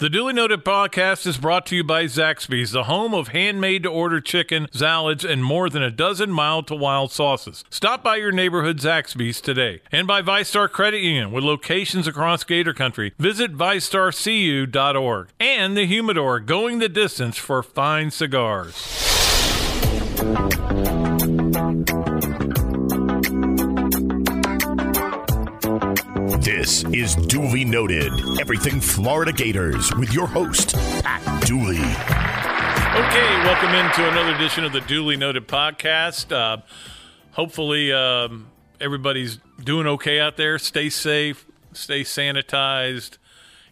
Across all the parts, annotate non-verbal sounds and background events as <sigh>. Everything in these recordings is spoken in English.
The Dooley Noted podcast is brought to you by Zaxby's, the home of handmade to order chicken, salads, and more than a dozen mild to wild sauces. Stop by your neighborhood Zaxby's today. And by VyStar Credit Union, with locations across Gator Country. Visit VyStarCU.org. And the Humidor, going the distance for fine cigars. This is Dooley Noted, everything Florida Gators, with your host, Pat Dooley. Okay, welcome into another edition of the Dooley Noted podcast. Uh, hopefully, um, everybody's doing okay out there. Stay safe, stay sanitized.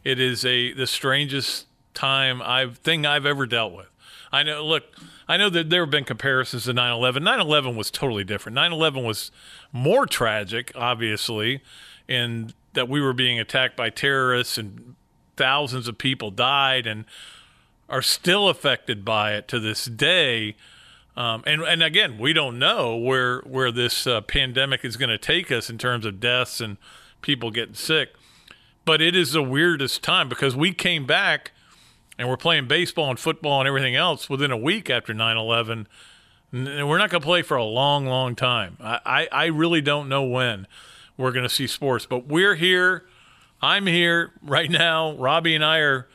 It is a the strangest time I've thing I've ever dealt with. I know. Look, I know that there have been comparisons to 9/11. 9/11 was totally different. 9/11 was more tragic, obviously, in that we were being attacked by terrorists and thousands of people died and are still affected by it to this day. Um, and and again, we don't know where where this uh, pandemic is going to take us in terms of deaths and people getting sick. But it is the weirdest time because we came back and we're playing baseball and football and everything else within a week after 9-11 and we're not going to play for a long long time I, I, I really don't know when we're going to see sports but we're here i'm here right now robbie and i are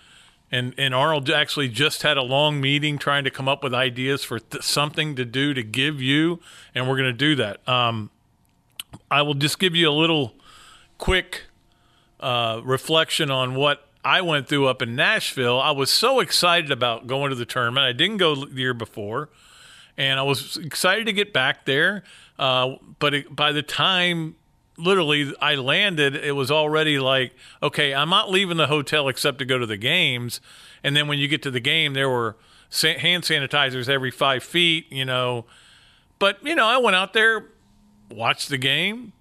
and, and arnold actually just had a long meeting trying to come up with ideas for th- something to do to give you and we're going to do that um, i will just give you a little quick uh, reflection on what I went through up in Nashville. I was so excited about going to the tournament. I didn't go the year before, and I was excited to get back there. Uh, but it, by the time literally I landed, it was already like, okay, I'm not leaving the hotel except to go to the games. And then when you get to the game, there were hand sanitizers every five feet, you know. But, you know, I went out there, watched the game,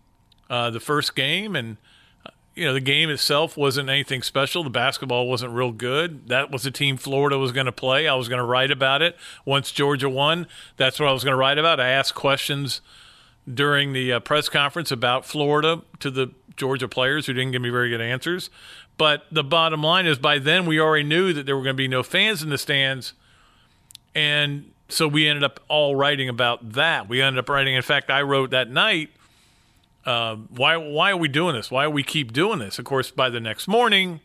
uh, the first game, and you know, the game itself wasn't anything special. The basketball wasn't real good. That was the team Florida was going to play. I was going to write about it. Once Georgia won, that's what I was going to write about. I asked questions during the uh, press conference about Florida to the Georgia players who didn't give me very good answers. But the bottom line is by then we already knew that there were going to be no fans in the stands. And so we ended up all writing about that. We ended up writing, in fact, I wrote that night uh, why why are we doing this? Why do we keep doing this? Of course, by the next morning,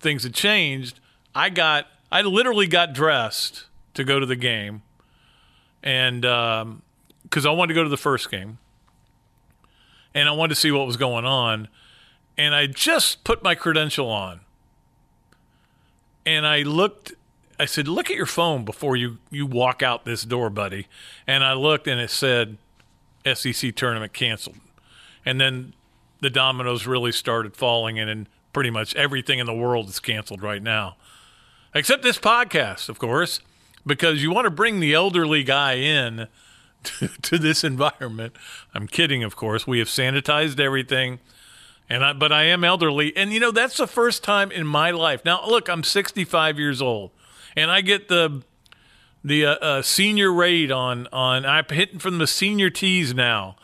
things had changed. I got I literally got dressed to go to the game, and because I wanted to go to the first game, and I wanted to see what was going on, and I just put my credential on, and I looked. I said, "Look at your phone before you you walk out this door, buddy." And I looked, and it said, "SEC tournament canceled." and then the dominoes really started falling, and, and pretty much everything in the world is canceled right now, except this podcast, of course, because you want to bring the elderly guy in to, <laughs> to this environment. I'm kidding, of course. We have sanitized everything. And I, but I am elderly, and you know that's the first time in my life. Now, look, I'm 65 years old, and I get the the uh, uh, senior rate on on. I'm hitting from the senior tees now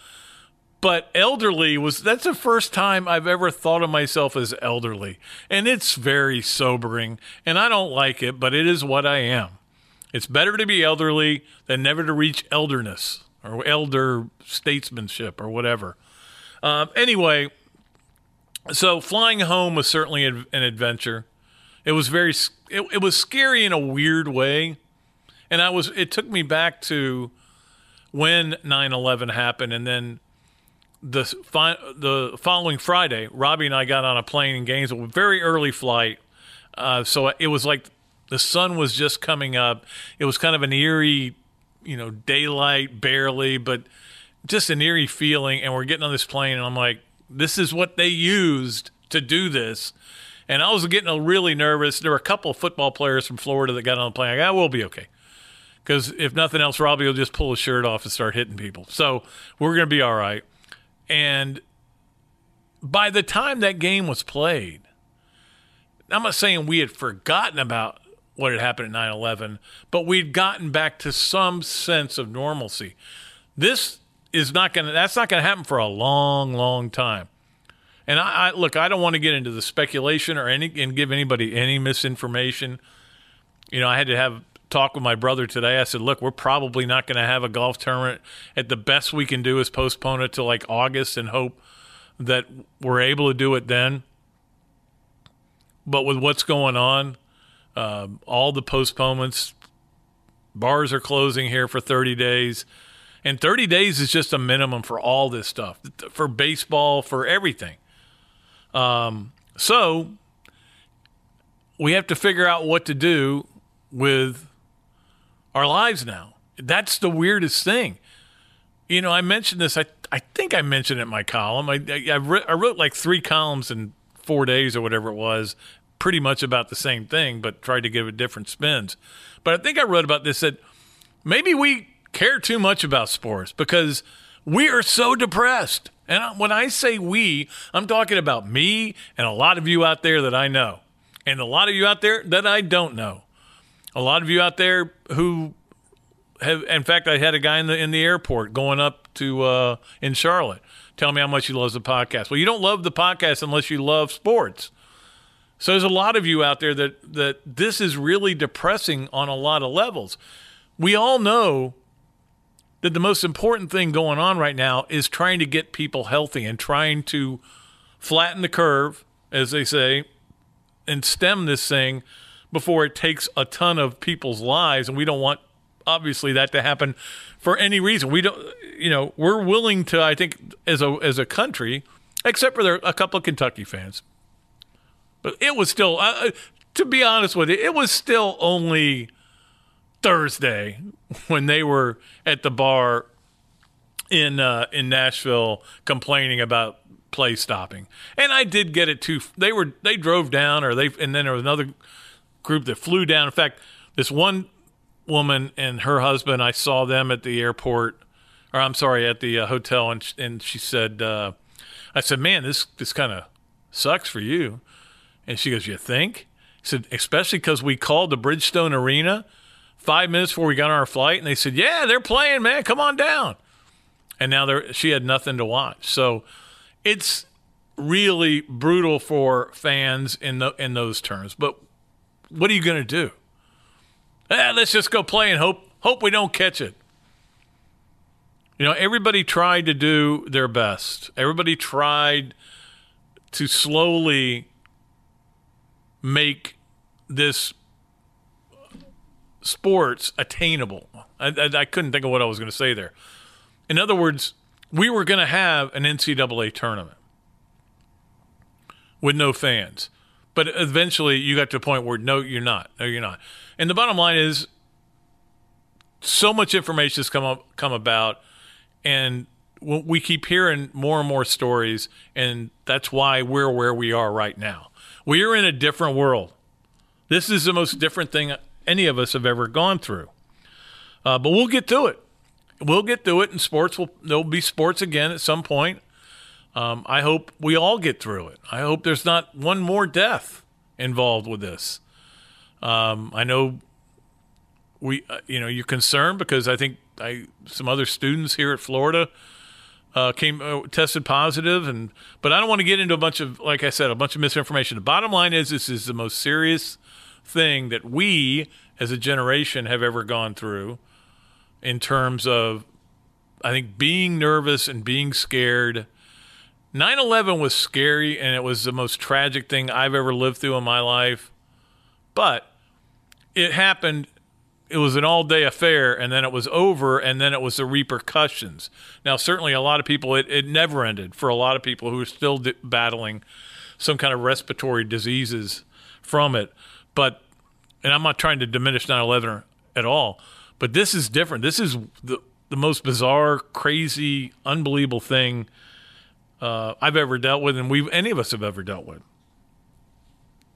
but elderly was that's the first time I've ever thought of myself as elderly. And it's very sobering. And I don't like it, but it is what I am. It's better to be elderly than never to reach elderness or elder statesmanship or whatever. Um, anyway, so flying home was certainly an adventure. It was very, it, it was scary in a weird way. And I was, it took me back to when 9 11 happened and then the fi- the following Friday, Robbie and I got on a plane in Gainesville, very early flight. Uh, so it was like the sun was just coming up. It was kind of an eerie, you know, daylight barely, but just an eerie feeling. And we're getting on this plane, and I'm like, this is what they used to do this. And I was getting really nervous. There were a couple of football players from Florida that got on the plane. I go, I will be okay. Because if nothing else, Robbie will just pull his shirt off and start hitting people. So we're going to be all right. And by the time that game was played, I'm not saying we had forgotten about what had happened at 9 11, but we'd gotten back to some sense of normalcy. This is not going to, that's not going to happen for a long, long time. And I, I look, I don't want to get into the speculation or any and give anybody any misinformation. You know, I had to have talk with my brother today. I said, "Look, we're probably not going to have a golf tournament. At the best we can do is postpone it to like August and hope that we're able to do it then." But with what's going on, um, all the postponements, bars are closing here for 30 days. And 30 days is just a minimum for all this stuff, for baseball, for everything. Um, so we have to figure out what to do with our lives now. That's the weirdest thing. You know, I mentioned this. I I think I mentioned it in my column. I I, I, re- I wrote like three columns in four days or whatever it was, pretty much about the same thing, but tried to give it different spins. But I think I wrote about this that maybe we care too much about sports because we are so depressed. And when I say we, I'm talking about me and a lot of you out there that I know, and a lot of you out there that I don't know. A lot of you out there who have, in fact, I had a guy in the in the airport going up to uh, in Charlotte, tell me how much he loves the podcast. Well, you don't love the podcast unless you love sports. So there's a lot of you out there that that this is really depressing on a lot of levels. We all know that the most important thing going on right now is trying to get people healthy and trying to flatten the curve, as they say, and stem this thing before it takes a ton of people's lives. And we don't want, obviously, that to happen for any reason. We don't, you know, we're willing to, I think, as a as a country, except for there a couple of Kentucky fans, but it was still, uh, to be honest with you, it was still only Thursday when they were at the bar in uh, in Nashville complaining about play stopping. And I did get it too. They were they drove down, or they and then there was another group that flew down. In fact, this one woman and her husband, I saw them at the airport, or I'm sorry, at the uh, hotel, and and she said, uh, I said, man, this this kind of sucks for you. And she goes, you think? I said, especially because we called the Bridgestone Arena five minutes before we got on our flight, and they said, "Yeah, they're playing, man. Come on down." And now there, she had nothing to watch. So it's really brutal for fans in the in those terms. But what are you going to do? Eh, let's just go play and hope hope we don't catch it. You know, everybody tried to do their best. Everybody tried to slowly make this sports attainable. I, I, I couldn't think of what I was going to say there. In other words, we were going to have an NCAA tournament with no fans. But eventually you got to a point where no, you're not. No, you're not. And the bottom line is so much information has come up, come about, and we keep hearing more and more stories, and that's why we're where we are right now. We are in a different world. This is the most different thing any of us have ever gone through. Uh, but we'll get through it. We'll get through it, and sports will there'll be sports again at some point. Um, I hope we all get through it. I hope there's not one more death involved with this. Um, I know we, uh, you know, you're concerned because I think I some other students here at Florida uh, came uh, tested positive, and but I don't want to get into a bunch of, like I said, a bunch of misinformation. The bottom line is this is the most serious thing that we as a generation have ever gone through in terms of I think being nervous and being scared. 9/11 was scary and it was the most tragic thing I've ever lived through in my life. But it happened it was an all-day affair and then it was over and then it was the repercussions. Now certainly a lot of people it, it never ended for a lot of people who are still battling some kind of respiratory diseases from it. But, and I'm not trying to diminish 9 11 at all, but this is different. This is the, the most bizarre, crazy, unbelievable thing uh, I've ever dealt with, and we any of us have ever dealt with.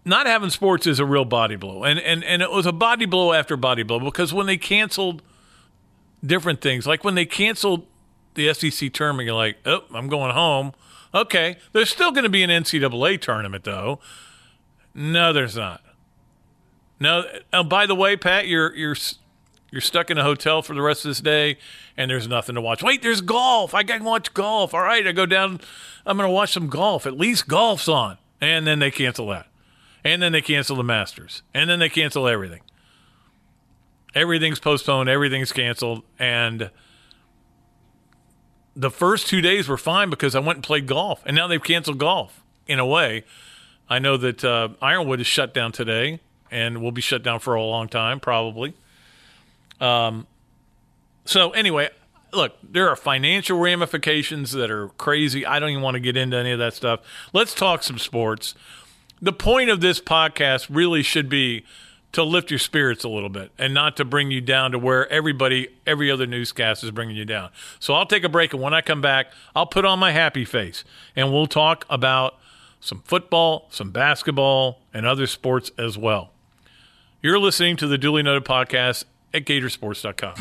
Not having sports is a real body blow, and and and it was a body blow after body blow because when they canceled different things, like when they canceled the SEC tournament, you're like, oh, I'm going home. Okay, there's still going to be an NCAA tournament though. No, there's not. Now, oh, by the way, Pat, your your You're stuck in a hotel for the rest of this day, and there's nothing to watch. Wait, there's golf. I can watch golf. All right, I go down. I'm going to watch some golf. At least golf's on. And then they cancel that. And then they cancel the Masters. And then they cancel everything. Everything's postponed. Everything's canceled. And the first two days were fine because I went and played golf. And now they've canceled golf in a way. I know that uh, Ironwood is shut down today and will be shut down for a long time, probably. Um, so anyway, look, there are financial ramifications that are crazy. I don't even want to get into any of that stuff. Let's talk some sports. The point of this podcast really should be to lift your spirits a little bit and not to bring you down to where everybody, every other newscast is bringing you down. So I'll take a break, and when I come back, I'll put on my happy face and we'll talk about some football, some basketball, and other sports as well. You're listening to the Dooley Noted podcast at Gatorsports.com.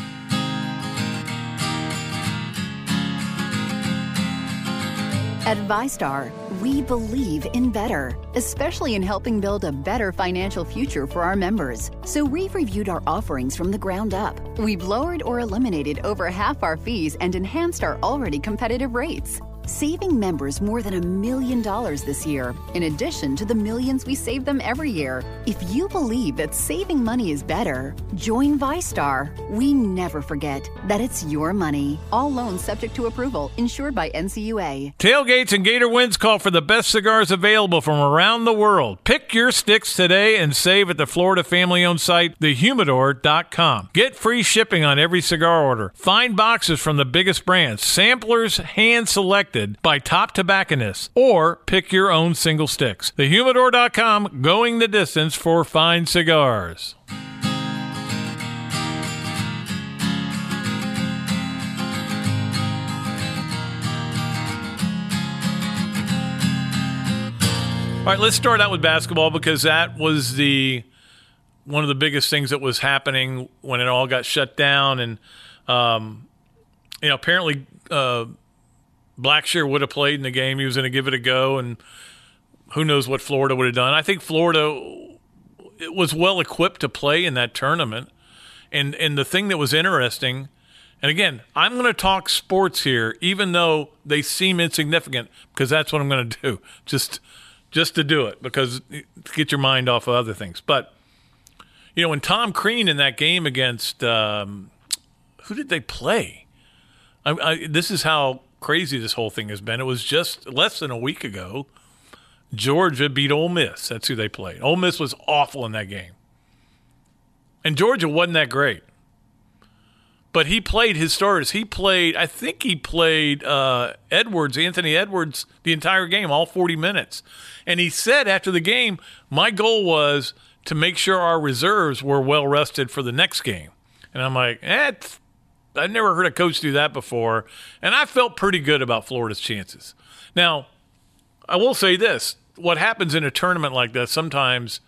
At VyStar, we believe in better, especially in helping build a better financial future for our members. So we've reviewed our offerings from the ground up. We've lowered or eliminated over half our fees and enhanced our already competitive rates saving members more than a million dollars this year, in addition to the millions we save them every year. If you believe that saving money is better, join VyStar. We never forget that it's your money. All loans subject to approval, insured by NCUA. Tailgates and Gator Winds call for the best cigars available from around the world. Pick your sticks today and save at the Florida family owned site, thehumidor.com. Get free shipping on every cigar order. Find boxes from the biggest brands, samplers hand selected selected by top tobacconists, or pick your own single sticks. TheHumidor.com, going the distance for fine cigars. All right, let's start out with basketball because that was the one of the biggest things that was happening when it all got shut down, and um, you know apparently uh, Blackshear would have played in the game. He was going to give it a go, and who knows what Florida would have done. I think Florida was well equipped to play in that tournament. And and the thing that was interesting, and again, I'm going to talk sports here, even though they seem insignificant, because that's what I'm going to do, <laughs> just just to do it, because get your mind off of other things. But you know, when Tom Crean in that game against um, who did they play? I, I, this is how crazy this whole thing has been. It was just less than a week ago. Georgia beat Ole Miss. That's who they played. Ole Miss was awful in that game. And Georgia wasn't that great. But he played his starters. He played, I think he played uh, Edwards, Anthony Edwards, the entire game, all 40 minutes. And he said after the game, my goal was to make sure our reserves were well rested for the next game. And I'm like, eh, I've never heard a coach do that before, and I felt pretty good about Florida's chances. Now, I will say this: what happens in a tournament like that sometimes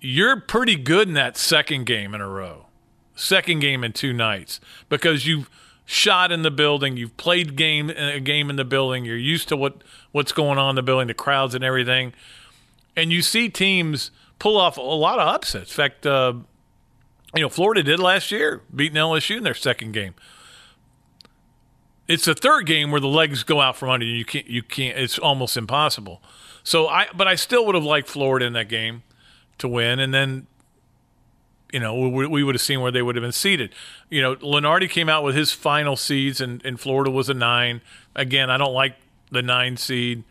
you're pretty good in that second game in a row, second game in two nights, because you've shot in the building, you've played game a game in the building, you're used to what what's going on in the building, the crowds and everything, and you see teams pull off a lot of upsets. In fact. Uh, you know, Florida did last year, beating LSU in their second game. It's the third game where the legs go out from under you. You can't. You can't. It's almost impossible. So I, but I still would have liked Florida in that game to win, and then, you know, we, we would have seen where they would have been seated. You know, Lunardi came out with his final seeds, and, and Florida was a nine. Again, I don't like the nine seed.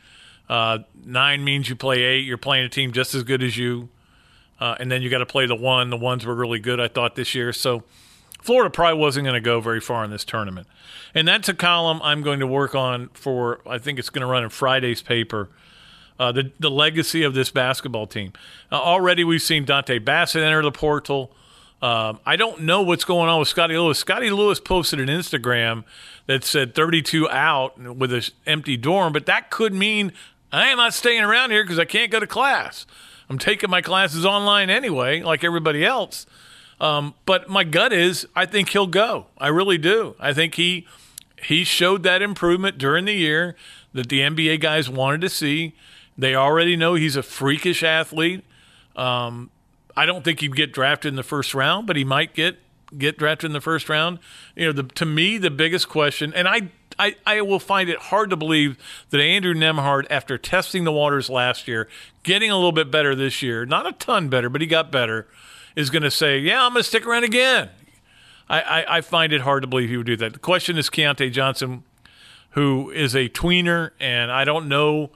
Uh, nine means you play eight. You're playing a team just as good as you. Uh, and then you got to play the one. The ones were really good, I thought, this year. So Florida probably wasn't going to go very far in this tournament. And that's a column I'm going to work on for, I think it's going to run in Friday's paper. Uh, the, the legacy of this basketball team. Uh, already we've seen Dontay Bassett enter the portal. Um, I don't know what's going on with Scotty Lewis. Scotty Lewis posted an Instagram that said 32 out with an empty dorm, but that could mean I am not staying around here because I can't go to class. I'm taking my classes online anyway, like everybody else. Um, but my gut is, I think he'll go. I really do. I think he he showed that improvement during the year that the NBA guys wanted to see. They already know he's a freakish athlete. Um, I don't think he'd get drafted in the first round, but he might get get drafted in the first round. You know, the, to me, the biggest question, and I, I, I will find it hard to believe that Andrew Nembhard, after testing the waters last year, getting a little bit better this year, not a ton better, but he got better, is going to say, yeah, I'm going to stick around again. I, I, I, find it hard to believe he would do that. The question is Keyontae Johnson, who is a tweener, and I don't know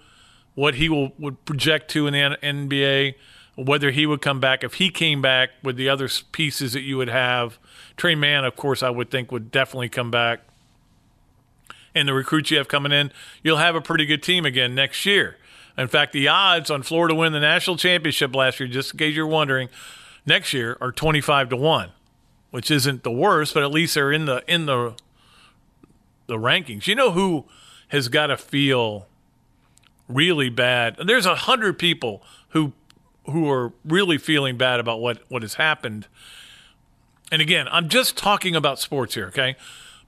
what he will would project to in the NBA whether he would come back. If he came back with the other pieces that you would have, Tre Mann, of course, I would think would definitely come back. And the recruits you have coming in, you'll have a pretty good team again next year. In fact, the odds on Florida win the national championship last year, just in case you're wondering, next year are 25 to 1, which isn't the worst, but at least they're in the in the the rankings. You know who has got to feel really bad? There's a hundred people who who are really feeling bad about what, what has happened. And again, I'm just talking about sports here, okay?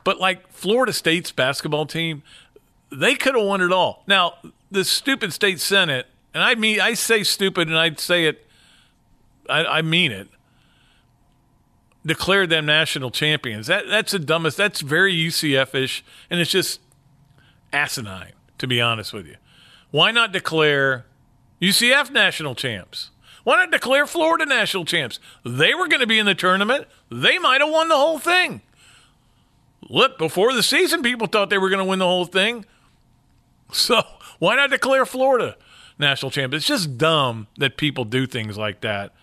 But like Florida State's basketball team, they could have won it all. Now, the stupid state senate, and I mean, I say stupid, and I say it, I, I mean it. Declared them national champions. That that's the dumbest. That's very UCF-ish, and it's just asinine, to be honest with you. Why not declare UCF national champs. Why not declare Florida national champs? They were going to be in the tournament. They might have won the whole thing. Look, before the season, people thought they were going to win the whole thing. So <laughs> why not declare Florida national champion? It's just dumb that people do things like that.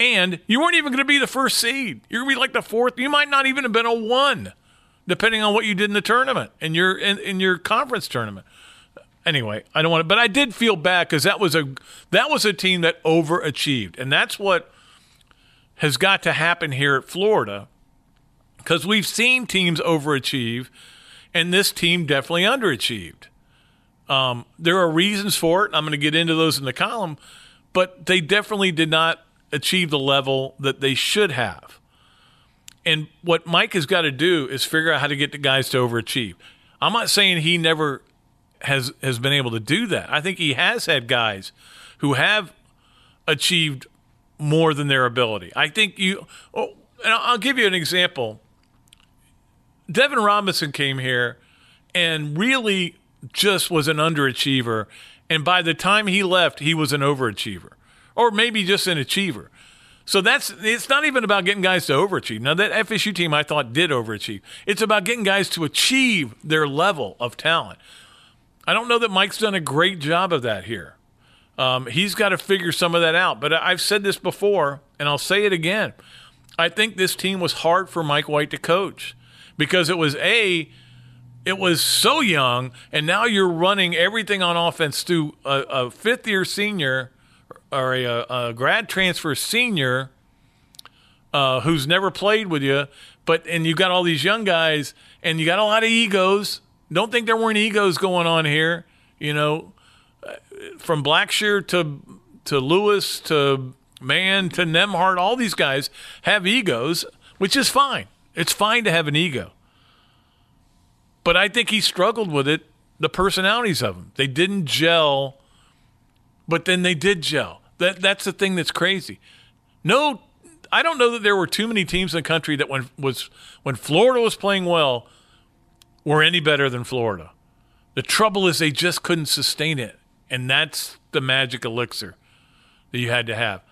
And you weren't even going to be the first seed. You're going to be like the fourth. You might not even have been a one, depending on what you did in the tournament in your in, in your conference tournament anyway, I don't want to, but I did feel bad because that was a that was a team that overachieved, and that's what has got to happen here at Florida because we've seen teams overachieve, and this team definitely underachieved. Um, there are reasons for it. I'm going to get into those in the column, but they definitely did not achieve the level that they should have. And what Mike has got to do is figure out how to get the guys to overachieve. I'm not saying he never has has been able to do that. I think he has had guys who have achieved more than their ability. I think you. Oh, and I'll give you an example. Devin Robinson came here and really just was an underachiever, and by the time he left, he was an overachiever, or maybe just an achiever. So that's it's not even about getting guys to overachieve. Now that FSU team I thought did overachieve. It's about getting guys to achieve their level of talent. I don't know that Mike's done a great job of that here. Um, he's got to figure some of that out. But I've said this before, and I'll say it again. I think this team was hard for Mike White to coach because it was a it was so young, and now you're running everything on offense through a, a fifth year senior or a, a grad transfer senior uh, who's never played with you, but and you've got all these young guys, and you got a lot of egos don't think there weren't egos going on here. You know, from Blackshear to to Lewis to Mann to Nembhard. all these guys have egos, which is fine. It's fine to have an ego. But I think he struggled with it. The personalities of them, they didn't gel, but then they did gel. That that's the thing that's crazy. No, I don't know that there were too many teams in the country that when was when Florida was playing well were any better than Florida. The trouble is they just couldn't sustain it. And that's the magic elixir that you had to have.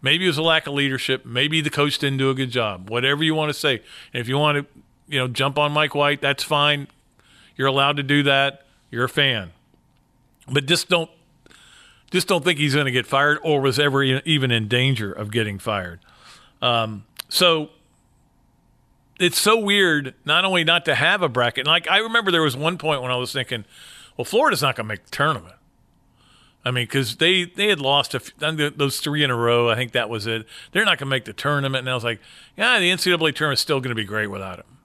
Maybe it was a lack of leadership. Maybe the coach didn't do a good job. Whatever you want to say. And if you want to, you know, jump on Mike White, that's fine. You're allowed to do that. You're a fan. But just don't just don't think he's going to get fired or was ever even in danger of getting fired. Um, so it's so weird not only not to have a bracket. Like I remember there was one point when I was thinking, well, Florida's not going to make the tournament. I mean, because they they had lost a, those three in a row. I think that was it. They're not going to make the tournament. And I was like, yeah, the NCAA tournament is still going to be great without him,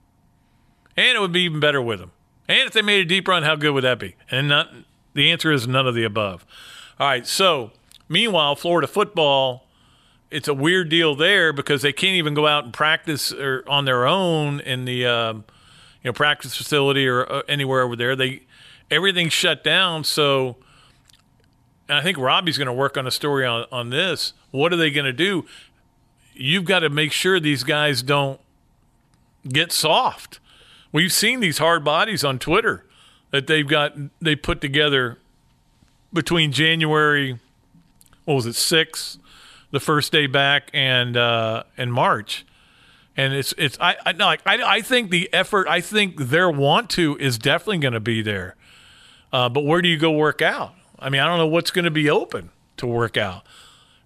and it would be even better with him. And if they made a deep run, how good would that be? And not the answer is none of the above. All right. So meanwhile, Florida football it's a weird deal there because they can't even go out and practice or on their own in the uh, you know practice facility or uh, anywhere over there. They everything's shut down. So, and I think Robbie's going to work on a story on on this. What are they going to do? You've got to make sure these guys don't get soft. We've seen these hard bodies on Twitter that they've got they put together between January, what was it, six, the first day back, and uh, and March, and it's it's I I no, I I think the effort I think their want to is definitely going to be there, uh, but where do you go work out? I mean, I don't know what's going to be open to work out,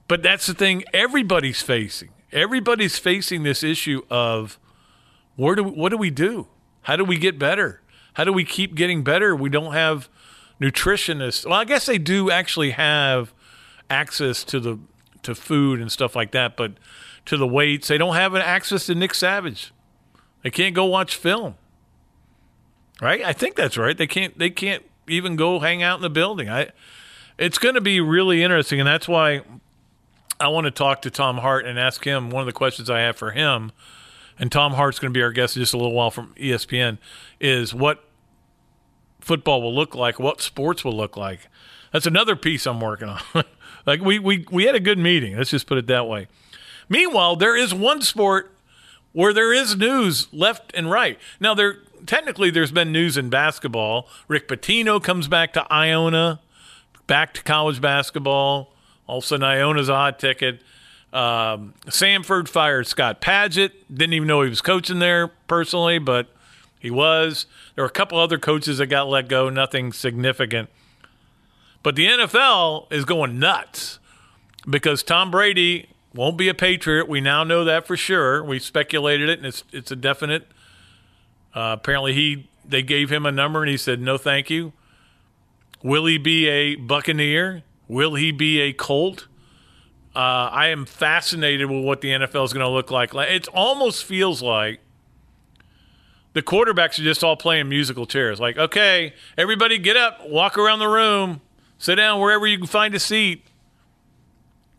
but that's the thing everybody's facing. Everybody's facing this issue of where do we, what do we do? How do we get better? How do we keep getting better? We don't have nutritionists. Well, I guess they do actually have access to the to food and stuff like that, but to the weights, they don't have access to Nick Savage. They can't go watch film. Right? I think that's right. They can't they can't even go hang out in the building. I it's going to be really interesting and that's why I want to talk to Tom Hart and ask him one of the questions I have for him and Tom Hart's going to be our guest in just a little while from ESPN, is what football will look like, what sports will look like. That's another piece I'm working on. <laughs> like we, we we had a good meeting. Let's just put it that way. Meanwhile, there is one sport where there is news left and right. Now there technically there's been news in basketball. Rick Pitino comes back to Iona, back to college basketball. All of a sudden Iona's a hot ticket. Um, Samford fired Scott Padgett. Didn't even know he was coaching there personally, but he was. There were a couple other coaches that got let go, nothing significant. But the NFL is going nuts because Tom Brady won't be a Patriot. We now know that for sure. We speculated it, and it's it's a definite. Uh, apparently, he they gave him a number, and he said no, thank you. Will he be a Buccaneer? Will he be a Colt? Uh, I am fascinated with what the NFL is going to look like. It almost feels like the quarterbacks are just all playing musical chairs. Like, okay, everybody get up, walk around the room, sit down wherever you can find a seat.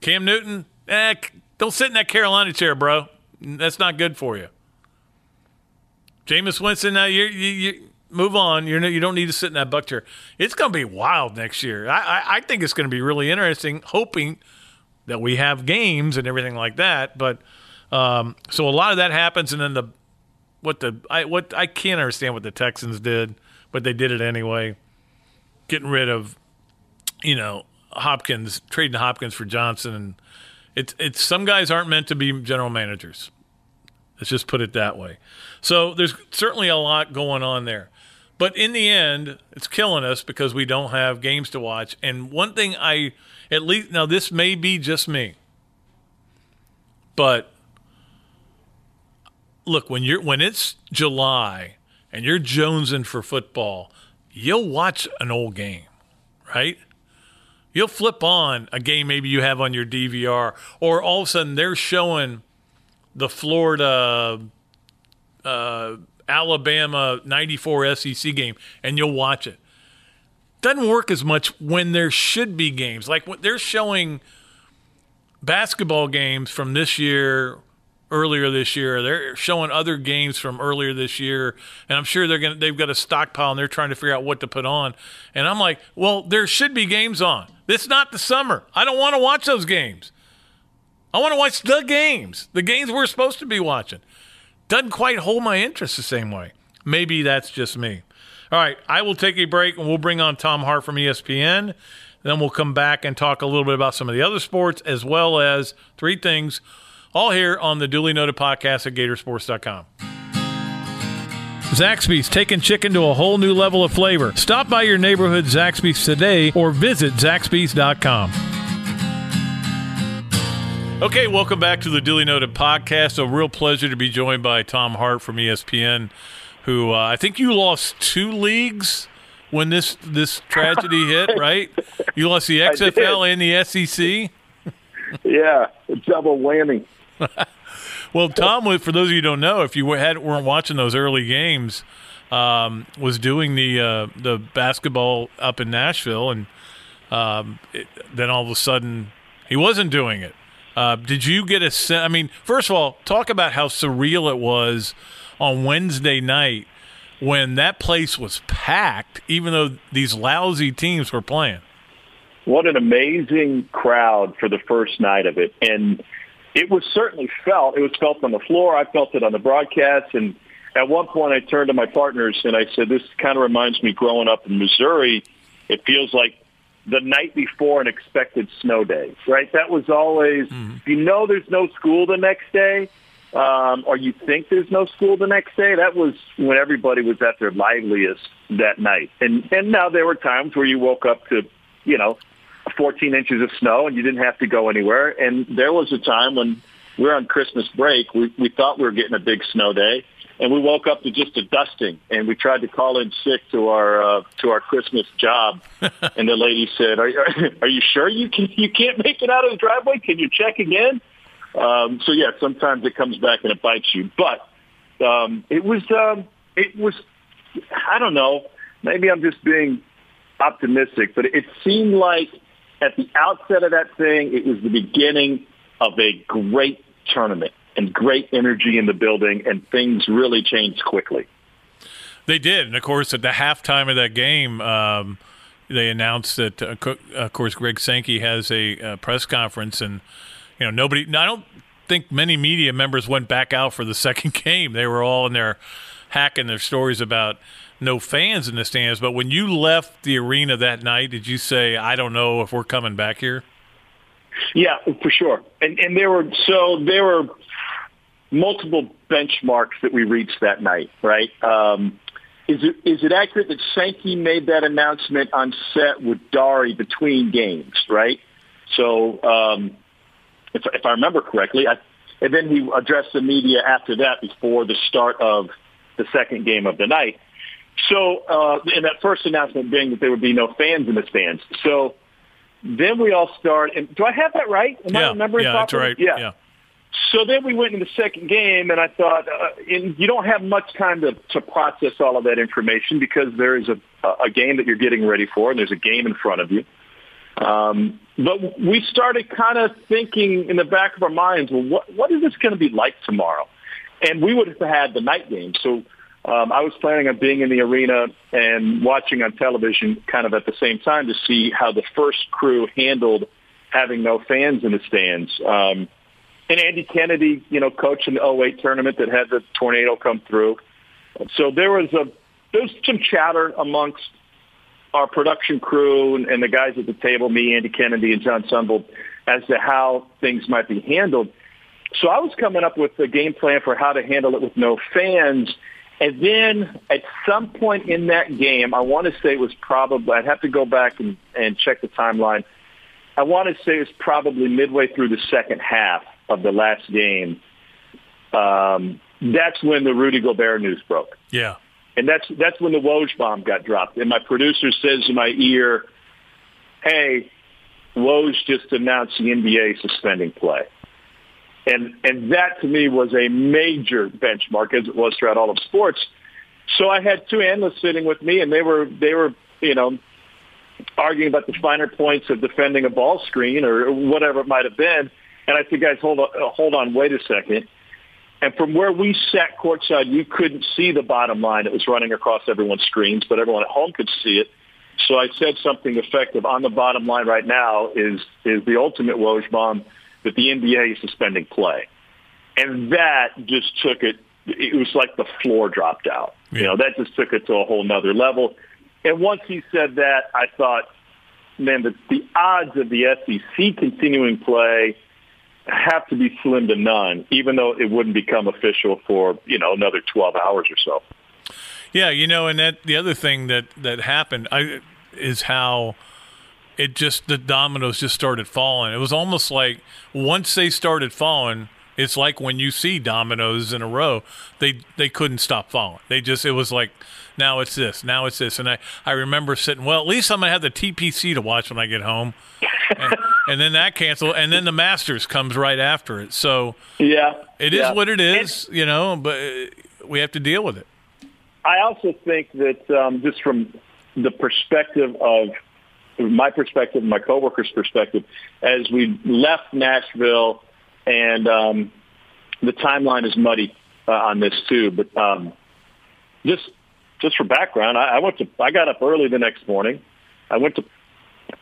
Cam Newton, eh, don't sit in that Carolina chair, bro. That's not good for you. Jameis Winston, now you you move on. You're you don't need to sit in that buck chair. It's going to be wild next year. I, I, I think it's going to be really interesting. Hoping that we have games and everything like that. But um, so a lot of that happens, and then the what the I what I can't understand what the Texans did, but they did it anyway, getting rid of you know Hopkins, trading Hopkins for Johnson, and it's it's some guys aren't meant to be general managers. Let's just put it that way. So there's certainly a lot going on there. But in the end, it's killing us because we don't have games to watch. And one thing I at least now this may be just me. But look, when you're when it's July and you're jonesing for football, you'll watch an old game, right? You'll flip on a game maybe you have on your DVR, or all of a sudden they're showing the Florida uh, Alabama 94 SEC game, and you'll watch it. Doesn't work as much when there should be games. Like they're showing basketball games from this year, earlier this year. They're showing other games from earlier this year, and I'm sure they're gonna they've got a stockpile and they're trying to figure out what to put on. And I'm like, well, there should be games on. It's not the summer. I don't want to watch those games. I want to watch the games, the games we're supposed to be watching doesn't quite hold my interest the same way. Maybe that's just me. All right, I will take a break and we'll bring on Tom Hart from ESPN. Then we'll come back and talk a little bit about some of the other sports as well as three things, all here on the Dooley Noted podcast at Gatorsports.com. Zaxby's taking chicken to a whole new level of flavor. Stop by your neighborhood Zaxby's today or visit Zaxby's.com. Okay, welcome back to the Dooley Noted podcast. A real pleasure to be joined by Tom Hart from ESPN, who uh, I think you lost two leagues when this this tragedy <laughs> hit, right? You lost the XFL and the SEC. <laughs> yeah, double whammy. <laughs> well, Tom, for those of you who don't know, if you had weren't watching those early games, um, was doing the uh, the basketball up in Nashville, and um, it, then all of a sudden he wasn't doing it. Uh, did you get a sense? I mean, first of all, talk about how surreal it was on Wednesday night when that place was packed, even though these lousy teams were playing. What an amazing crowd for the first night of it. And it was certainly felt. It was felt on the floor. I felt it on the broadcast. And at one point I turned to my partners and I said, "This kind of reminds me growing up in Missouri. It feels like the night before an expected snow day, right? That was always, mm-hmm. you know, there's no school the next day, um, or you think there's no school the next day. That was when everybody was at their liveliest that night. And and now there were times where you woke up to, you know, 14 inches of snow and you didn't have to go anywhere. And there was a time when we were on Christmas break. We we thought we were getting a big snow day and we woke up to just a dusting and we tried to call in sick to our uh, to our Christmas job. <laughs> And the lady said are, are, <laughs> are you sure you can you can't make it out of the driveway? Can you check again? Um, so yeah sometimes it comes back and it bites you. But um, it was um, it was I don't know. Maybe I'm just being optimistic but it seemed like at the outset of that thing it was the beginning of a great tournament and great energy in the building, and things really changed quickly. They did, and of course, at the halftime of that game, um, they announced that, uh, of course, Greg Sankey has a uh, press conference, and you know, nobody. I don't think many media members went back out for the <laughs> second game. They were all in there hacking their stories about no fans in the stands. But when you left the arena that night, did you say, "I don't know if we're coming back here"? Yeah, for sure. And and there were so there were multiple benchmarks that we reached that night, right? Um, is it is it accurate that Sankey made that announcement on set with Dari between games, right? So um, if, if I remember correctly, I, and then he addressed the media after that before the start of the second game of the night. So, uh, in that first announcement being that there would be no fans in the stands. So then we all start. And do I have that right? Am yeah, I remembering yeah, properly? That's right. Yeah. yeah. So then we went into the second game, and I thought, uh, and you don't have much time to, to process all of that information because there is a, a game that you're getting ready for, and there's a game in front of you. Um, but we started kind of thinking in the back of our minds, well, what, what is this going to be like tomorrow? And we would have had the night game. So um, I was planning on being in the arena and watching on television kind of at the same time to see how the first crew handled having no fans in the stands. Um, and Andy Kennedy, you know, coached in the 08 tournament that had the tornado come through. So there was a there was some chatter amongst our production crew and, and the guys at the table, me, Andy Kennedy, and Jon Sundvold, as to how things might be handled. So I was coming up with a game plan for how to handle it with no fans. And then at some point in that game, I want to say it was probably, I'd have to go back and, and check the timeline. I want to say it was probably midway through the second half of the last game, um, that's when the Rudy Gobert news broke. Yeah. And that's that's when the Woj bomb got dropped. And my producer says in my ear, "Hey, Woj just announced the NBA suspending play." And and that to me was a major benchmark, as it was throughout all of sports. So I had two analysts sitting with me, and they were they were you know arguing about the finer points of defending a ball screen or whatever it might have been. And I said, guys, hold on, uh, hold on, wait a second. And from where we sat courtside, you couldn't see the bottom line that was running across everyone's screens, but everyone at home could see it. So I said something effective on the bottom line right now is is the ultimate Woj bomb that the NBA is suspending play, and that just took it. It was like the floor dropped out. Yeah. You know, that just took it to a whole nother level. And once he said that, I thought, man, the, the odds of the SEC continuing play have to be slim to none, even though it wouldn't become official for you know another twelve hours or so. Yeah, you know, and that the other thing that that happened I, is how it just the dominoes just started falling. It was almost like once they started falling, it's like when you see dominoes in a row, they they couldn't stop falling. They just it was like now it's this, now it's this, and I I remember sitting. Well, at least I'm gonna have the TPC to watch when I get home, <laughs> and, and then that canceled, and then the Masters comes right after it. So yeah, it is yeah. what it is, and, you know. But we have to deal with it. I also think that um, just from the perspective of my perspective, my coworkers' perspective, as we left Nashville, and um, the timeline is muddy uh, on this too. But um, just just for background, I, I went to I got up early the next morning. I went to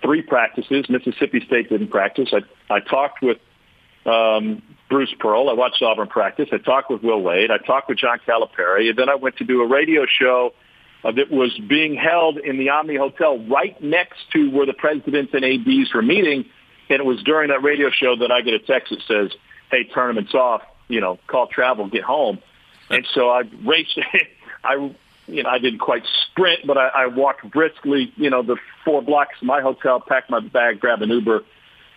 three practices. Mississippi State didn't practice. I I talked with um, Bruce Pearl. I watched Auburn practice. I talked with Will Wade. I talked with John Calipari. And then I went to do a radio show uh, that was being held in the Omni Hotel right next to where the presidents and ADs were meeting. And it was during that radio show that I get a text that says, hey, tournament's off. You know, call travel, get home. And so I raced. <laughs> I you know, I didn't quite sprint, but I, I walked briskly, you know, the four blocks to my hotel, packed my bag, grabbed an Uber,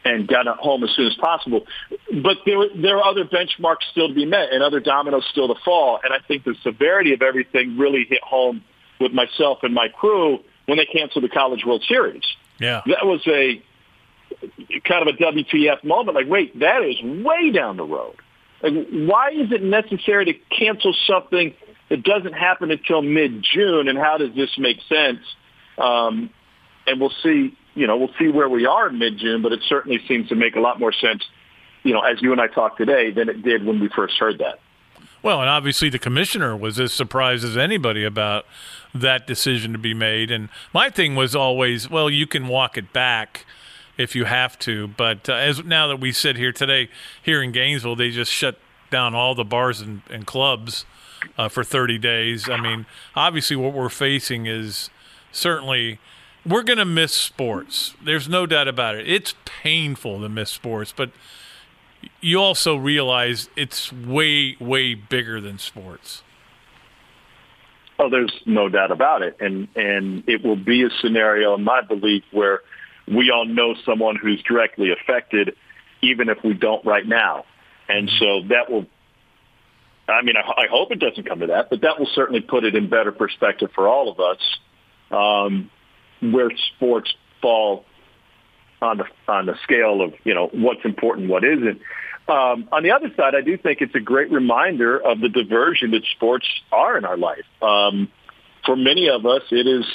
and got home as soon as possible. But there, there are other benchmarks still to be met and other dominoes still to fall. And I think the severity of everything really hit home with myself and my crew when they canceled the College World Series. Yeah. That was a kind of a WTF moment. Like, wait, that is way down the road. Like, why is it necessary to cancel something that doesn't happen until mid-June, and how does this make sense? Um, and we'll see. You know, we'll see where we are in mid-June, but it certainly seems to make a lot more sense. You know, as you and I talked today, than it did when we first heard that. Well, and obviously the commissioner was as surprised as anybody about that decision to be made. And my thing was always, well, you can walk it back if you have to, but uh, as now that we sit here today, here in Gainesville, they just shut down all the bars and, and clubs uh, for 30 days. I mean, obviously, what we're facing is certainly we're going to miss sports. There's no doubt about it. It's painful to miss sports, but you also realize it's way, way bigger than sports. Oh, there's no doubt about it, and and it will be a scenario, in my belief, where we all know someone who's directly affected, even if we don't right now, and mm-hmm. so that will I mean, I, I hope it doesn't come to that, but that will certainly put it in better perspective for all of us, um, where sports fall on the on the scale of you know what's important, what isn't. Um, on the other side, I do think it's a great reminder of the diversion that sports are in our life. Um, for many of us, it is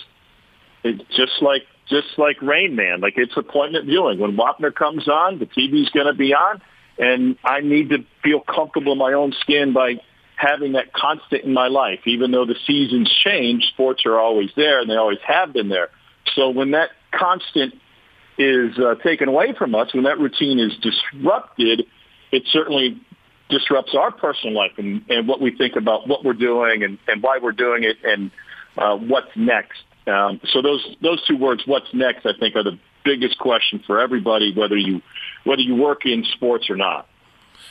it's just like just like Rain Man, like it's appointment viewing. When Wapner comes on, the TV's going to be on and I need to feel comfortable in my own skin by having that constant in my life. Even though the seasons change, sports are always there, and they always have been there. So when that constant is uh, taken away from us, when that routine is disrupted, it certainly disrupts our personal life and, and what we think about what we're doing and, and why we're doing it and uh, what's next. Um, so those those two words, "what's next," I think, are the biggest question for everybody, whether you whether you work in sports or not.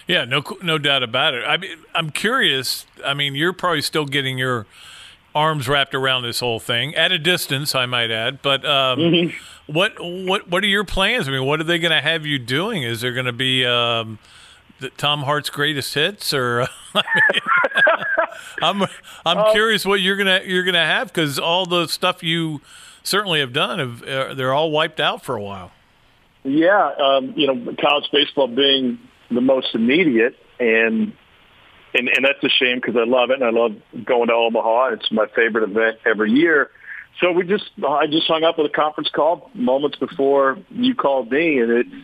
Yeah, no, no doubt about it. I mean, I'm curious. I mean, you're probably still getting your arms wrapped around this whole thing at a distance, I might add. But um, mm-hmm. what what what are your plans? I mean, what are they going to have you doing? Is there going to be um, the Tom Hart's greatest hits, or <laughs> I am <laughs> I'm, I'm um, curious what you're gonna you're gonna have because all the stuff you certainly have done have uh, they're all wiped out for a while. Yeah, um, you know, college baseball being the most immediate, and and and that's a shame because I love it and I love going to Omaha. It's my favorite event every year. So we just I just hung up with a conference call moments before you called me, and it's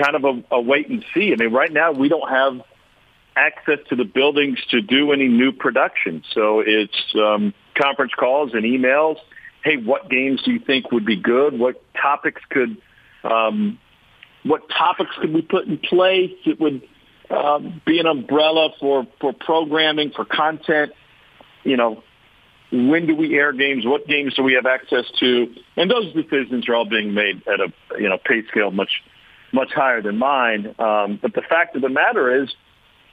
kind of a, a wait and see. I mean, right now we don't have access to the buildings to do any new production, so it's um, conference calls and emails. Hey, what games do you think would be good? What topics could um, what topics could we put in place that would um, be an umbrella for, for programming, for content? You know, when do we air games? What games do we have access to? And those decisions are all being made at a you know pay scale much much higher than mine. Um, but the fact of the matter is,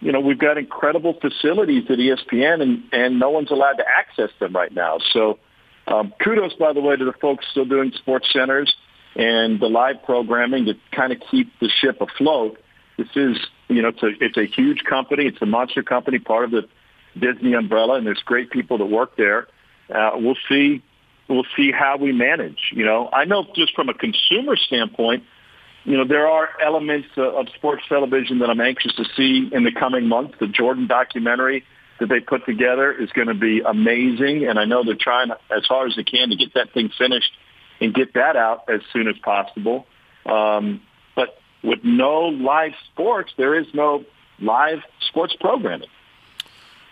you know, we've got incredible facilities at ESPN, and and no one's allowed to access them right now. So, um, kudos by the way to the folks still doing sports centers and the live programming to kind of keep the ship afloat. This is, you know, it's a, it's a huge company. It's a monster company, part of the Disney umbrella, and there's great people that work there. Uh, we'll see. We'll see how we manage. You know, I know just from a consumer standpoint, you know, there are elements of sports television that I'm anxious to see in the coming months. The Jordan documentary that they put together is going to be amazing, and I know they're trying as hard as they can to get that thing finished and get that out as soon as possible. Um, but with no live sports, there is no live sports programming.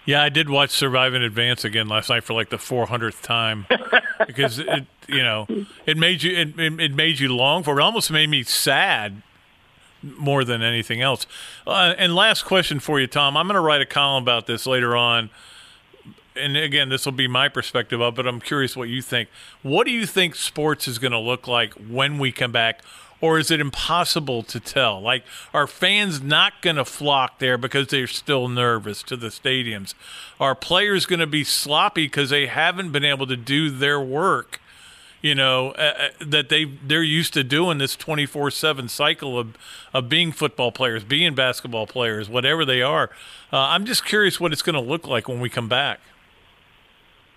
Yeah, I did watch Survive and Advance again last night for like the 400th time <laughs> because it, you know, it made you it, it made you long for it. Almost made me sad more than anything else. Uh, and last question for you, Tom. I'm going to write a column about this later on. And again, this will be my perspective of it. I'm curious what you think. What do you think sports is going to look like when we come back? Or is it impossible to tell? Like, are fans not going to flock there because they're still nervous to the stadiums? Are players going to be sloppy because they haven't been able to do their work? you know uh, that they they're used to doing this 24/7 cycle of of being football players, being basketball players, whatever they are. Uh, I'm just curious what it's going to look like when we come back.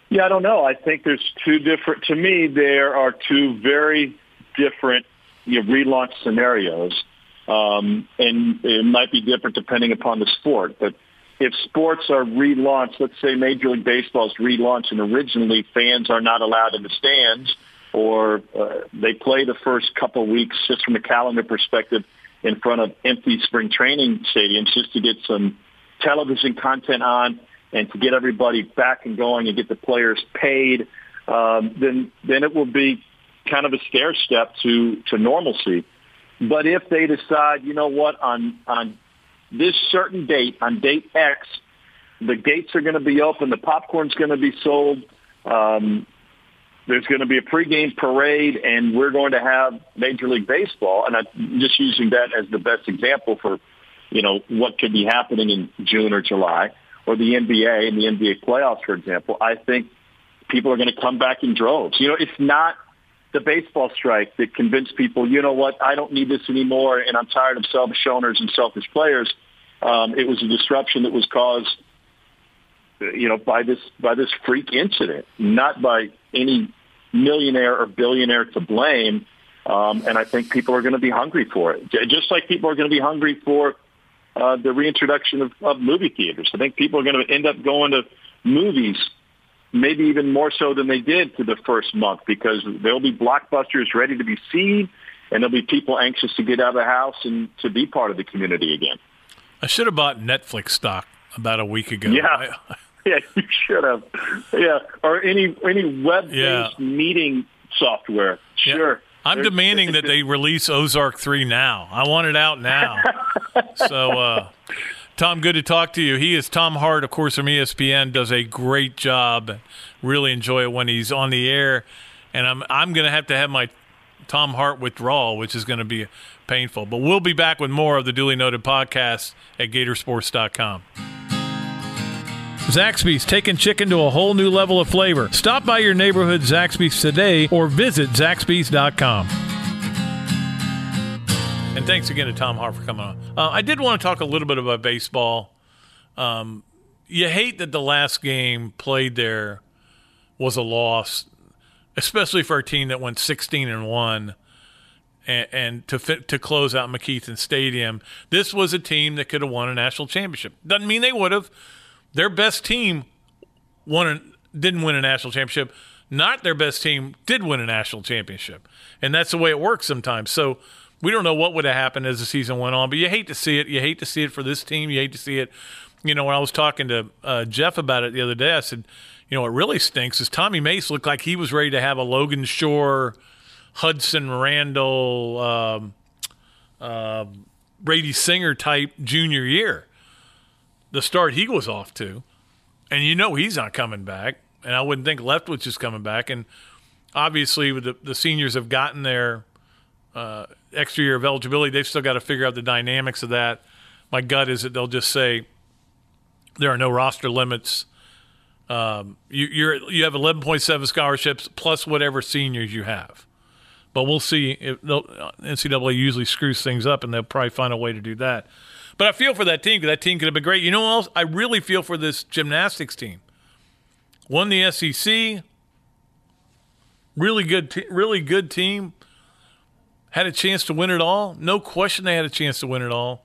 Yeah, I don't know. I think there's two different. To me, there are two very different you know, relaunch scenarios, um, and it might be different depending upon the sport. But if sports are relaunched, let's say Major League Baseball is relaunched, and originally fans are not allowed in the stands, or uh, they play the first couple of weeks just from a calendar perspective in front of empty spring training stadiums just to get some television content on and to get everybody back and going and get the players paid, um, then then it will be kind of a stair step to, to normalcy. But if they decide, you know what, on, on this certain date, on date X, the gates are going to be open, the popcorn's going to be sold, um, there's going to be a pregame parade, and we're going to have Major League Baseball. And I'm just using that as the best example for, you know, what could be happening in June or July, or the NBA and the NBA playoffs, for example. I think people are going to come back in droves. You know, it's not the baseball strike that convinced people, you know what, I don't need this anymore, and I'm tired of selfish owners and selfish players. Um, it was a disruption that was caused, you know, by this by this freak incident, not by any millionaire or billionaire to blame. Um, and I think people are going to be hungry for it, just like people are going to be hungry for uh, the reintroduction of, of movie theaters. I think people are going to end up going to movies maybe even more so than they did for the first month because there'll be blockbusters ready to be seen and there'll be people anxious to get out of the house and to be part of the community again. I should have bought Netflix stock about a week ago. Yeah. <laughs> yeah, you should have. Yeah, or any any web-based yeah. meeting software. Sure. Yeah. I'm There's, demanding that they <laughs> release Ozark 3 now. I want it out now. <laughs> so uh, Tom, good to talk to you. He is Tom Hart, of course, from ESPN. Does a great job. Really enjoy it when he's on the air. And I'm I'm going to have to have my Tom Hart withdrawal, which is going to be painful. But we'll be back with more of the Dooley Noted podcast at Gatorsports.com. Zaxby's taking chicken to a whole new level of flavor. Stop by your neighborhood Zaxby's today or visit Zaxby's.com. And thanks again to Tom Hart for coming on. Uh, I did want to talk a little bit about baseball. Um, you hate that the last game played there was a loss, especially for a team that went 16 and one. And, and to fit, to close out McKethan Stadium, this was a team that could have won a national championship. Doesn't mean they would have. Their best team won didn't win a national championship. Not their best team did win a national championship, and that's the way it works sometimes. So we don't know what would have happened as the season went on, but you hate to see it. You hate to see it for this team. You hate to see it. You know, when I was talking to uh, Jeff about it the other day, I said, you know, what really stinks is Tommy Mace looked like he was ready to have a Logan Shore, Hudson Randall, um, uh, Brady Singer type junior year. The start he was off to, and you know he's not coming back. And I wouldn't think Leftwich is coming back. And obviously, the, the seniors have gotten there uh, extra year of eligibility. They've still got to figure out the dynamics of that. My gut is that they'll just say there are no roster limits. Um, you, you're you have 11.7 scholarships plus whatever seniors you have. But we'll see. If NCAA usually screws things up, and they'll probably find a way to do that. But I feel for that team because that team could have been great. You know what else? I really feel for this gymnastics team. Won the SEC. Really good, really good team had a chance to win it all. No question they had a chance to win it all.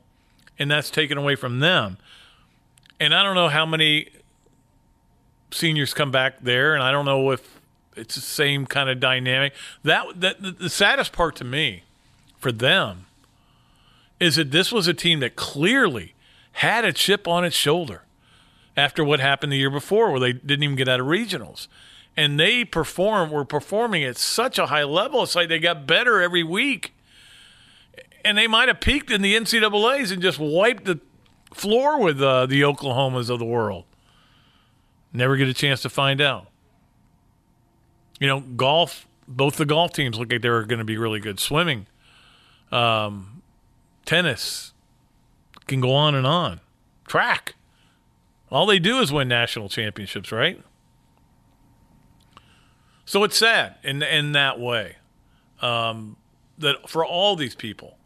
And that's taken away from them. And I don't know how many seniors come back there, and I don't know if it's the same kind of dynamic. That that the saddest part to me for them is that this was a team that clearly had a chip on its shoulder after what happened the year before where they didn't even get out of regionals and they perform were performing at such a high level. It's like they got better every week. and they might have peaked in the NCAA's and just wiped the floor with uh, the Oklahomas of the world. Never get a chance to find out. You know, golf. Both the golf teams look like they're going to be really good. Swimming, um, tennis, can go on and on. Track. All they do is win national championships, right? So it's sad in in that way um, that for all these people,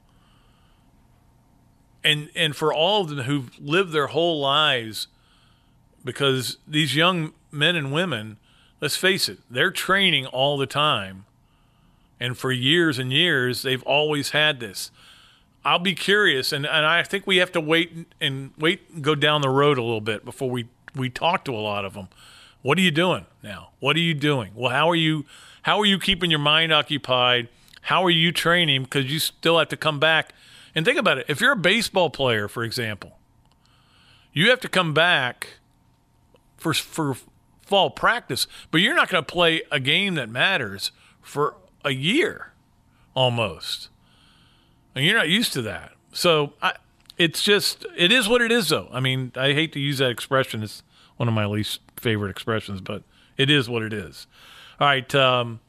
and and for all of them who've lived their whole lives, because these young men and women, let's face it, they're training all the time, and for years and years they've always had this. I'll be curious, and, and I think we have to wait and wait and go down the road a little bit before we, we talk to a lot of them. What are you doing now? What are you doing? Well, how are you how are you keeping your mind occupied? How are you training? Because you still have to come back and think about it. If you're a baseball player, for example, you have to come back for for fall practice, but you're not going to play a game that matters for a year almost and you're not used to that. So I, it's just it is what it is, though. I mean, I hate to use that expression; it's one of my least favorite expressions, but it is what it is. All right, um,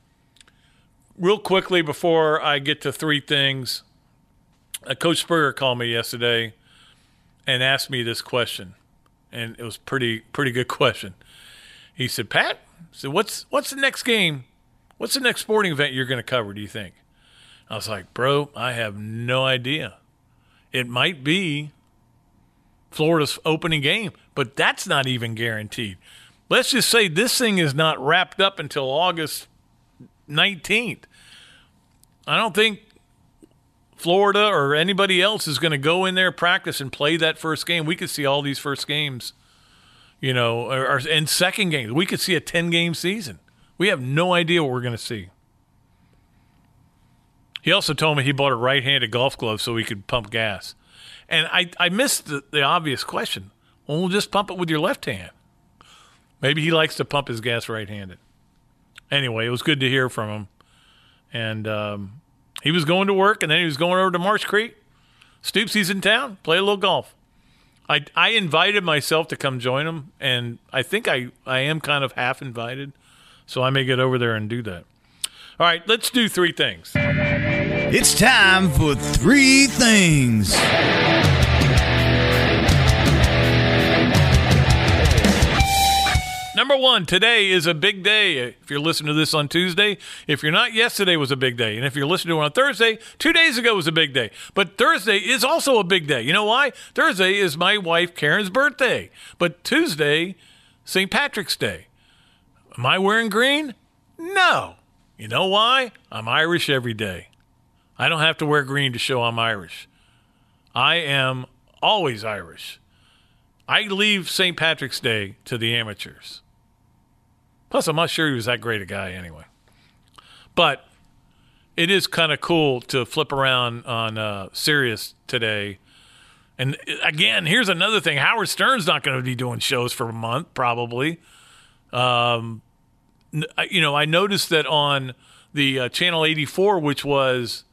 real quickly before I get to three things, uh, Coach Spurrier called me yesterday and asked me this question, and it was pretty pretty good <laughs> question. He said, "Pat, so what's what's the next game? What's the next sporting event you're going to cover? Do you think?" I was like, bro, I have no idea. It might be Florida's opening game, but that's not even guaranteed. Let's just say this thing is not wrapped up until August 19th. I don't think Florida or anybody else is going to go in there, practice, and play that first game. We could see all these first games, you know, or, or and second games. We could see a 10 game season. We have no idea what we're going to see. He also told me he bought a right-handed golf glove so he could pump gas. And I, I missed the, the obvious question. Well, we'll just pump it with your left hand. Maybe he likes to pump his gas right-handed. Anyway, it was good to hear from him. And um, he was going to work, and then he was going over to Marsh Creek. Stoops, he's in town. Play a little golf. I, I invited myself to come join him, and I think I, I am kind of half invited, so I may get over there and do that. All right, let's do three things. It's time for three things. Number one, today is a big day. If you're listening to this on Tuesday, if you're not, yesterday was a big day. And if you're listening to it on Thursday, two days ago was a big day. But Thursday is also a big day. You know why? Thursday is my wife Karen's birthday. But Tuesday, St. Patrick's Day. Am I wearing green? No. You know why? I'm Irish every day. I don't have to wear green to show I'm Irish. I am always Irish. I leave St. Patrick's Day to the amateurs. Plus, I'm not sure he was that great a guy anyway. But it is kind of cool to flip around on uh, Sirius today. And again, here's another thing Howard Stern's not going to be doing shows for a month, probably. Um, you know, I noticed that on the uh, channel 84, which was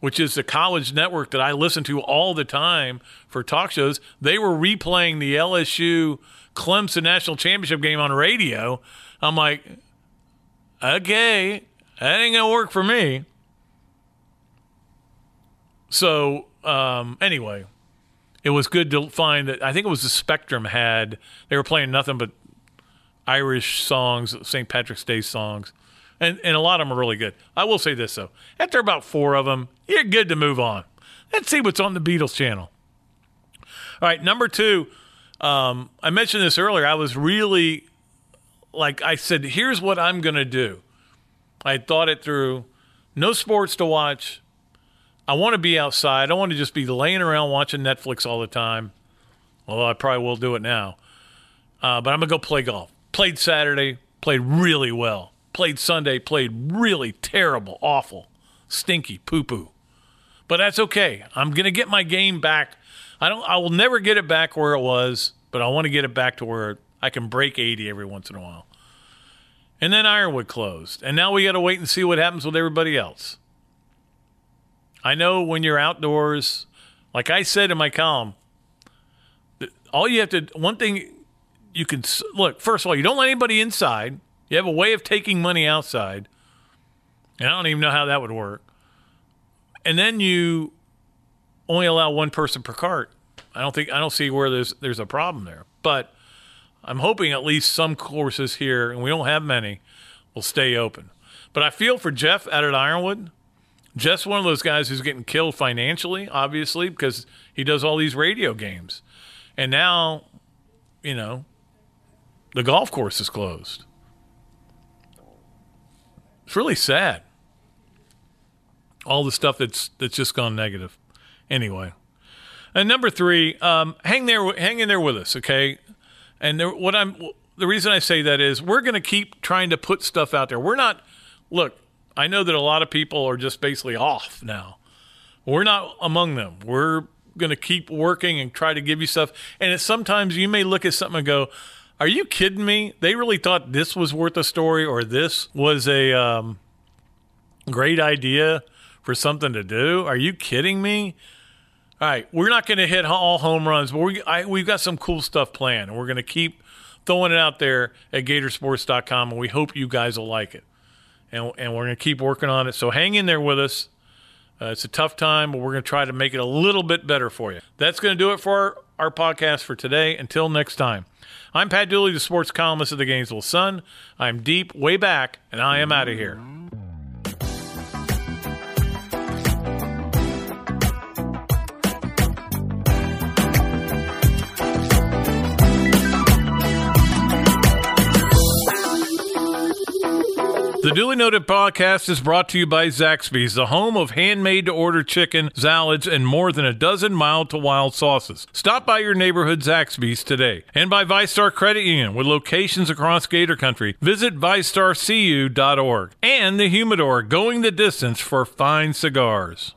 which is the college network that I listen to all the time for talk shows, they were replaying the LSU Clemson national championship game on radio. I'm like, okay, that ain't gonna work for me. So um, anyway, it was good to find that. I think it was the Spectrum had they were playing nothing but Irish songs, St. Patrick's Day songs. And, and a lot of them are really good. I will say this, though. After about four of them, you're good to move on. Let's see what's on the Beatles channel. All right, number two. Um, I mentioned this earlier. I was really, like I said, here's what I'm going to do. I thought it through. No sports to watch. I want to be outside. I want to just be laying around watching Netflix all the time. Although I probably will do it now. Uh, but I'm going to go play golf. Played Saturday, played really well. Played Sunday, played really terrible, awful, stinky, poo poo. But that's okay. I'm going to get my game back. I don't I will never get it back where it was, but I want to get it back to where I can break 80 every once in a while. And then Ironwood closed. And now we got to wait and see what happens with everybody else. I know when you're outdoors, like I said in my column, all you have to, one thing you can look, first of all, you don't let anybody inside. You have a way of taking money outside. And I don't even know how that would work. And then you only allow one person per cart. I don't think I don't see where there's there's a problem there. But I'm hoping at least some courses here, and we don't have many, will stay open. But I feel for Jeff out at Ironwood. Jeff's one of those guys who's getting killed financially, obviously, because he does all these radio games. And now, you know, the golf course is closed. It's really sad. All the stuff that's that's just gone negative. Anyway, and number three, um, hang there, hang in there with us, okay? And there, what I'm, the reason I say that is we're going to keep trying to put stuff out there. We're not. Look, I know that a lot of people are just basically off now. We're not among them. We're going to keep working and try to give you stuff. And it's sometimes you may look at something and go, "Are you kidding me? They really thought this was worth a story, or this was a um, great idea for something to do? Are you kidding me?" All right, we're not going to hit all home runs, but we I, we've got some cool stuff planned, and we're going to keep throwing it out there at Gatorsports.com, and we hope you guys will like it. And, and we're going to keep working on it. So hang in there with us. Uh, it's a tough time, but we're going to try to make it a little bit better for you. That's going to do it for our, our podcast for today. Until next time, I'm Pat Dooley, the sports columnist of the Gainesville Sun. I'm deep, way back, and I am out of here. Dooley Noted podcast is brought to you by Zaxby's, the home of handmade to order chicken, salads, and more than a dozen mild to wild sauces. Stop by your neighborhood Zaxby's today. And by VyStar Credit Union, with locations across Gator Country. Visit VyStarCU.org. And the Humidor, going the distance for fine cigars.